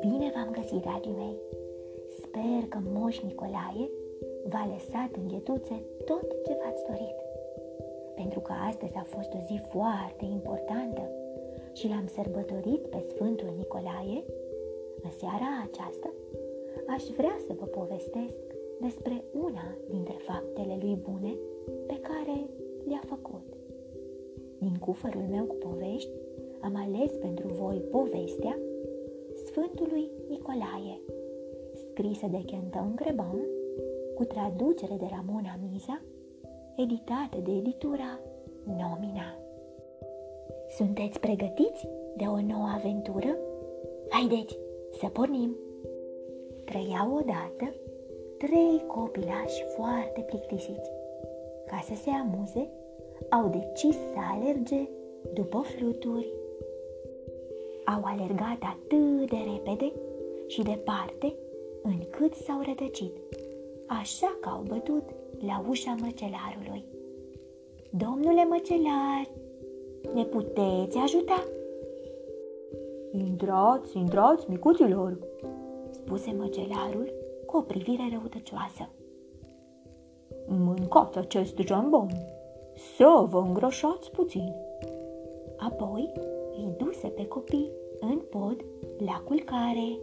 Bine v-am găsit, dragii mei! Sper că Moș Nicolae v-a lăsat în ghetuțe tot ce v-ați dorit. Pentru că astăzi a fost o zi foarte importantă și l-am sărbătorit pe Sfântul Nicolae, în seara aceasta aș vrea să vă povestesc despre una dintre faptele lui bune pe care le-a făcut. Din cufărul meu cu povești am ales pentru voi povestea Sfântului Nicolae, scrisă de Quentin Greban, cu traducere de Ramona Miza, editată de editura Nomina. Sunteți pregătiți de o nouă aventură? Haideți să pornim! Trăiau odată trei copilași foarte plictisiți. Ca să se amuze, au decis să alerge după fluturi. Au alergat atât de repede și departe încât s-au rătăcit, așa că au bătut la ușa măcelarului. Domnule măcelar, ne puteți ajuta? Intrați, intrați, micuților, spuse măcelarul cu o privire răutăcioasă. Mâncați acest jambon, să vă îngroșați puțin. Apoi îi duse pe copii în pod la culcare.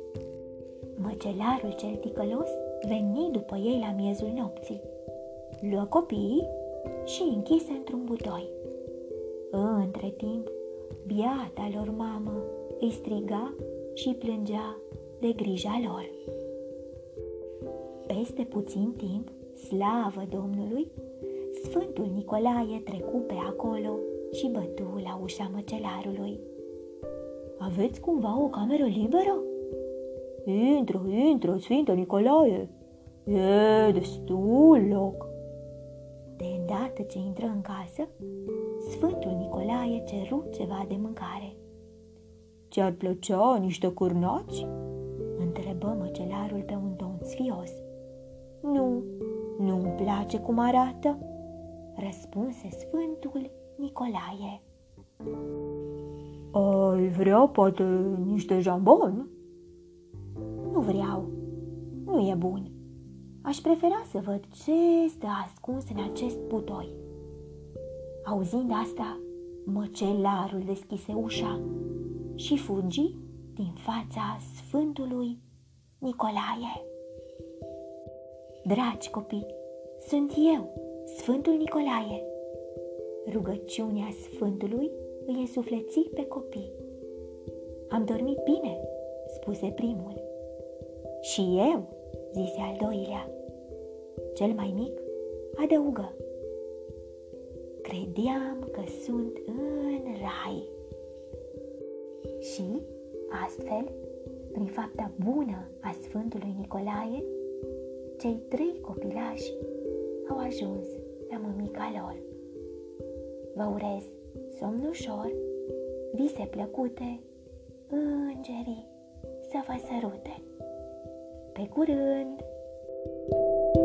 Măcelarul cel ticălos veni după ei la miezul nopții. Luă copiii și închise într-un butoi. Între timp, biata lor mamă îi striga și plângea de grija lor. Peste puțin timp, slavă Domnului, Sfântul Nicolae trecu pe acolo și bătu la ușa măcelarului. Aveți cumva o cameră liberă? Intră, intră, Sfântul Nicolae! E destul loc! De îndată ce intră în casă, Sfântul Nicolae ceru ceva de mâncare. Ți-ar plăcea niște curnați? Întrebă măcelarul pe un ton sfios. Nu, nu-mi place cum arată, răspunse Sfântul Nicolae. Ai vrea poate niște jambon? Nu vreau, nu e bun. Aș prefera să văd ce stă ascuns în acest butoi. Auzind asta, măcelarul deschise ușa și fugi din fața Sfântului Nicolae. Dragi copii, sunt eu, Sfântul Nicolae. Rugăciunea Sfântului îi însufleți pe copii. Am dormit bine, spuse primul. Și eu, zise al doilea. Cel mai mic adăugă. Credeam că sunt în rai. Și, astfel, prin fapta bună a Sfântului Nicolae, cei trei copilași au ajuns la mămica lor. Vă urez somn ușor, vise plăcute, îngerii să vă sărute. Pe curând! thank you